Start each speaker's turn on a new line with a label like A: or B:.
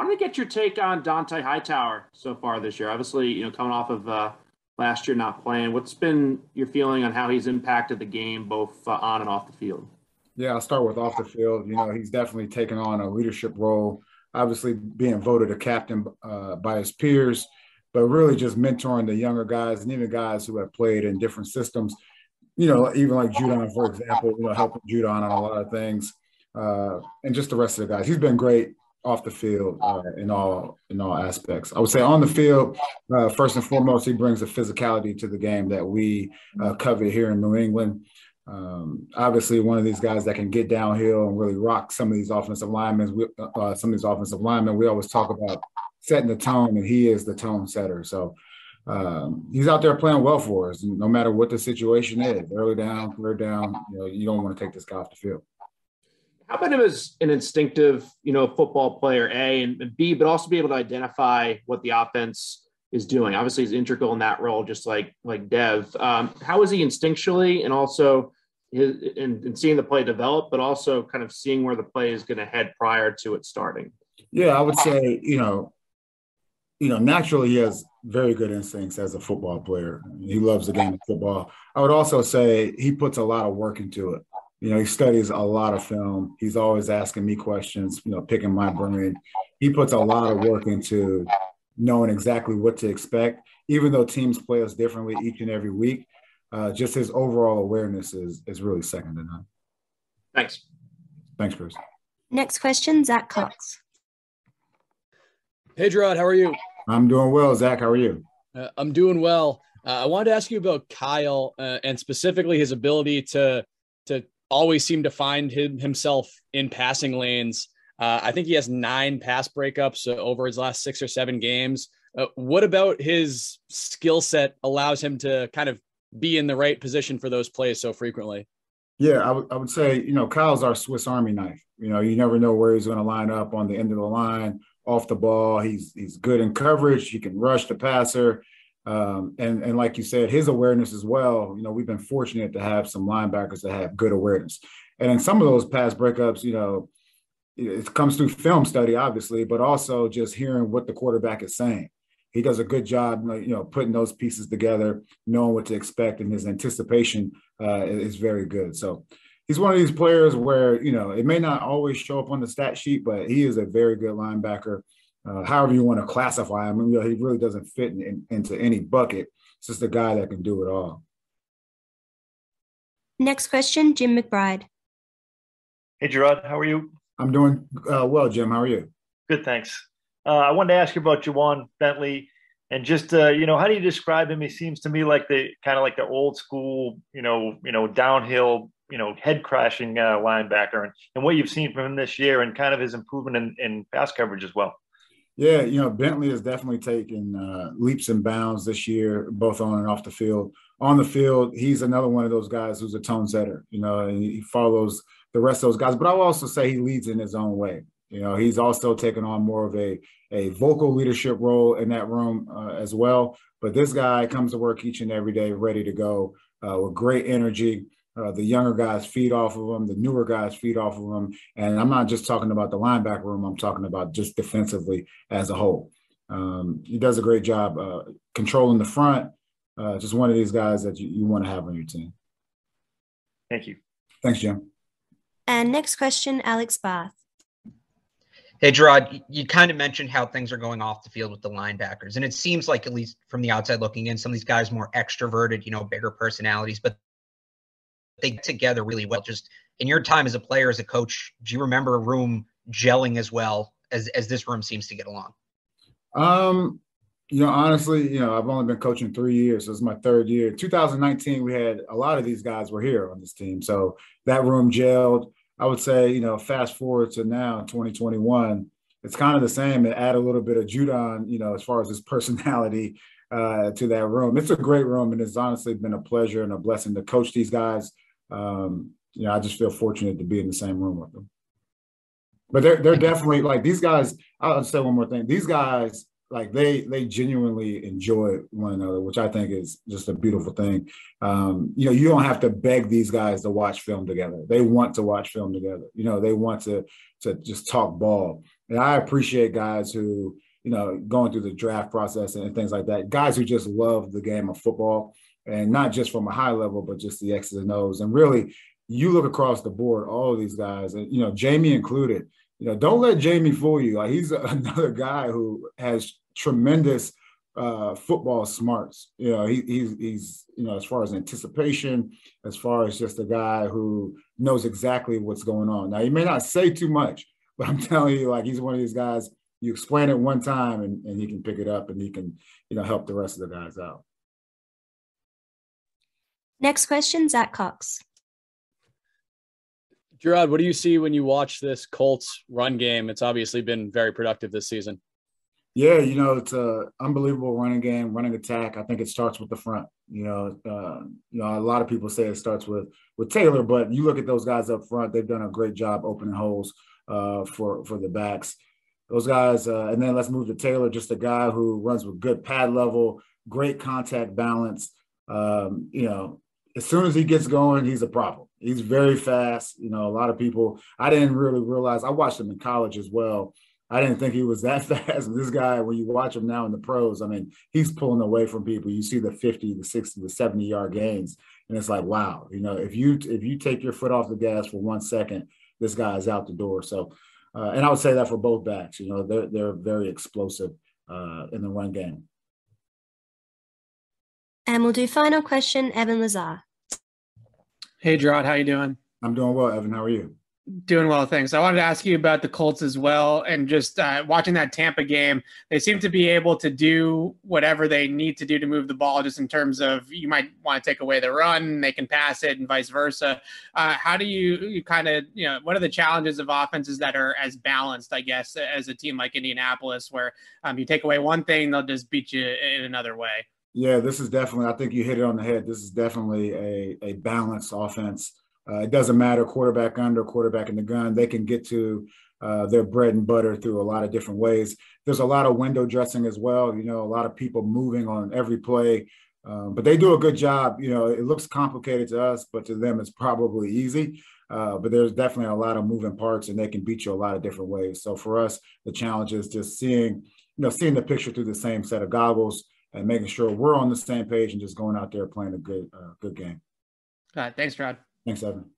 A: wanted to get your take on Dont'a Hightower so far this year. Obviously, you know, coming off of uh, last year not playing, what's been your feeling on how he's impacted the game both uh, on and off the field?
B: Yeah, I'll start with off the field. You know, he's definitely taken on a leadership role. Obviously, being voted a captain uh, by his peers, but really just mentoring the younger guys and even guys who have played in different systems. You know, even like Judon, for example, you know, helping Judon on a lot of things, uh, and just the rest of the guys. He's been great off the field uh, in all in all aspects. I would say on the field, uh, first and foremost, he brings a physicality to the game that we uh, here in New England. Um, obviously, one of these guys that can get downhill and really rock some of these offensive linemen. We, uh, some of these offensive linemen, we always talk about setting the tone, and he is the tone setter. So um, he's out there playing well for us, no matter what the situation is. Early down, third down, you know, you don't want to take this guy off the field.
A: How about him as an instinctive, you know, football player, A, and B, but also be able to identify what the offense is doing. Obviously, he's integral in that role, just like like Dev. Um, how is he instinctually, and also his, in seeing the play develop, but also kind of seeing where the play is going to head prior to it starting?
B: Yeah, I would say, you know, you know, naturally he has very good instincts as a football player. He loves the game of football. I would also say he puts a lot of work into it. You know, he studies a lot of film. He's always asking me questions, you know, picking my brain. He puts a lot of work into knowing exactly what to expect, even though teams play us differently each and every week. Uh, just his overall awareness is is really second to none.
A: Thanks.
B: Thanks, Chris.
C: Next question, Zach Cox.
D: Hey, Jerod, how are you?
B: I'm doing well. Zach, how are you?
D: Uh, I'm doing well. Uh, I wanted to ask you about Kyle uh, and specifically his ability to to always seem to find him, himself in passing lanes. Uh, I think he has nine pass breakups uh, over his last six or seven games. Uh, what about his skill set allows him to kind of be in the right position for those plays so frequently?
B: Yeah, I, w- I would say, you know, Kyle's our Swiss Army knife. You know, you never know where he's going to line up on the end of the line, off the ball. He's he's good in coverage. He can rush the passer. Um, and and like you said, his awareness as well. You know, we've been fortunate to have some linebackers that have good awareness. And in some of those pass breakups, you know, it comes through film study, obviously, but also just hearing what the quarterback is saying. He does a good job, you know, putting those pieces together, knowing what to expect, and his anticipation uh, is very good. So he's one of these players where you know it may not always show up on the stat sheet, but he is a very good linebacker uh, however you want to classify him. I mean, he really doesn't fit in, in, into any bucket. It's just a guy that can do it all.
C: Next question, Jim McBride.
E: Hey, Jerod, how are you?
B: I'm doing uh, well, Jim. How are you?
E: Good, thanks. Uh, I wanted to ask you about Ja'Whaun Bentley and just uh, you know how do you describe him? He seems to me like the kind of like the old school, you know, you know, downhill, you know, head crashing uh, linebacker, and, and what you've seen from him this year, and kind of his improvement in, in pass coverage as well.
B: Yeah, you know, Bentley has definitely taken uh, leaps and bounds this year, both on and off the field. On the field, he's another one of those guys who's a tone setter, you know, and he follows the rest of those guys. But I'll also say he leads in his own way. You know, he's also taken on more of a, a vocal leadership role in that room uh, as well. But this guy comes to work each and every day ready to go uh, with great energy. Uh, the younger guys feed off of him. The newer guys feed off of him. And I'm not just talking about the linebacker room. I'm talking about just defensively as a whole. Um, he does a great job uh, controlling the front. Uh, just one of these guys that you, you want to have on your team.
E: Thank you.
B: Thanks, Jim.
C: And next question, Alex Barth.
F: Hey, Jerod, you kind of mentioned how things are going off the field with the linebackers. And it seems like, at least from the outside looking in, some of these guys more extroverted, you know, bigger personalities, but they together really well. Just in your time as a player, as a coach, do you remember a room gelling as well as, as this room seems to get along?
B: Um, you know, honestly, you know, I've only been coaching three years. So it's my third year. 2019, we had a lot of these guys were here on this team. So that room gelled. I would say, you know, fast forward to now, 2021, it's kind of the same. It add a little bit of Judon, you know, as far as his personality uh, to that room. It's a great room, and it's honestly been a pleasure and a blessing to coach these guys. Um, you know, I just feel fortunate to be in the same room with them. But they're they're definitely like these guys. I'll say one more thing. These guys like they they genuinely enjoy one another, which I think is just a beautiful thing. Um, you know, you don't have to beg these guys to watch film together. They want to watch film together. You know, they want to to just talk ball. And I appreciate guys who, you know, going through the draft process and things like that, guys who just love the game of football and not just from a high level, but just the X's and O's. And really, you look across the board, all of these guys, and you know, Jamie included. You know, don't let Jamie fool you. Like he's another guy who has tremendous uh, football smarts. You know, he, he's he's you know as far as anticipation, as far as just a guy who knows exactly what's going on. Now he may not say too much, but I'm telling you, like he's one of these guys. You explain it one time, and, and he can pick it up, and he can you know help the rest of the guys out.
C: Next question, Zach Cox.
D: Jerod, what do you see when you watch this Colts run game? It's obviously been very productive this season.
B: Yeah, you know, it's a unbelievable running game, running attack. I think it starts with the front. You know, uh, you know, a lot of people say it starts with with Taylor, but you look at those guys up front; they've done a great job opening holes uh, for for the backs. Those guys, uh, and then let's move to Taylor, just a guy who runs with good pad level, great contact balance. Um, you know, as soon as he gets going, he's a problem. He's very fast. You know, a lot of people. I didn't really realize. I watched him in college as well I didn't think he was that fast. This guy, when you watch him now in the pros, I mean, he's pulling away from people. You see the 50, the 60, the 70 yard gains. And it's like, wow, you know, if you if you take your foot off the gas for one second, this guy is out the door. So uh, and I would say that for both backs, you know, they're they're very explosive uh, in the run game.
C: And we'll do final question, Evan Lazar.
G: Hey Jerod, how you doing?
B: I'm doing well, Evan. How are you?
G: Doing well, thanks. I wanted to ask you about the Colts as well, and just uh, watching that Tampa game. They seem to be able to do whatever they need to do to move the ball, just in terms of you might want to take away the run, they can pass it, and vice versa. Uh, how do you, you kind of, you know, what are the challenges of offenses that are as balanced, I guess, as a team like Indianapolis, where um, you take away one thing, they'll just beat you in another way?
B: Yeah, this is definitely. I think you hit it on the head. This is definitely a a balanced offense. Uh, it doesn't matter quarterback under, quarterback in the gun. They can get to uh, their bread and butter through a lot of different ways. There's a lot of window dressing as well. You know, a lot of people moving on every play, um, but they do a good job. You know, it looks complicated to us, but to them, it's probably easy. Uh, but there's definitely a lot of moving parts, and they can beat you a lot of different ways. So for us, the challenge is just seeing, you know, seeing the picture through the same set of goggles and making sure we're on the same page and just going out there playing a good, uh, good game.
G: All right, thanks, Rod.
B: Thanks, Evan.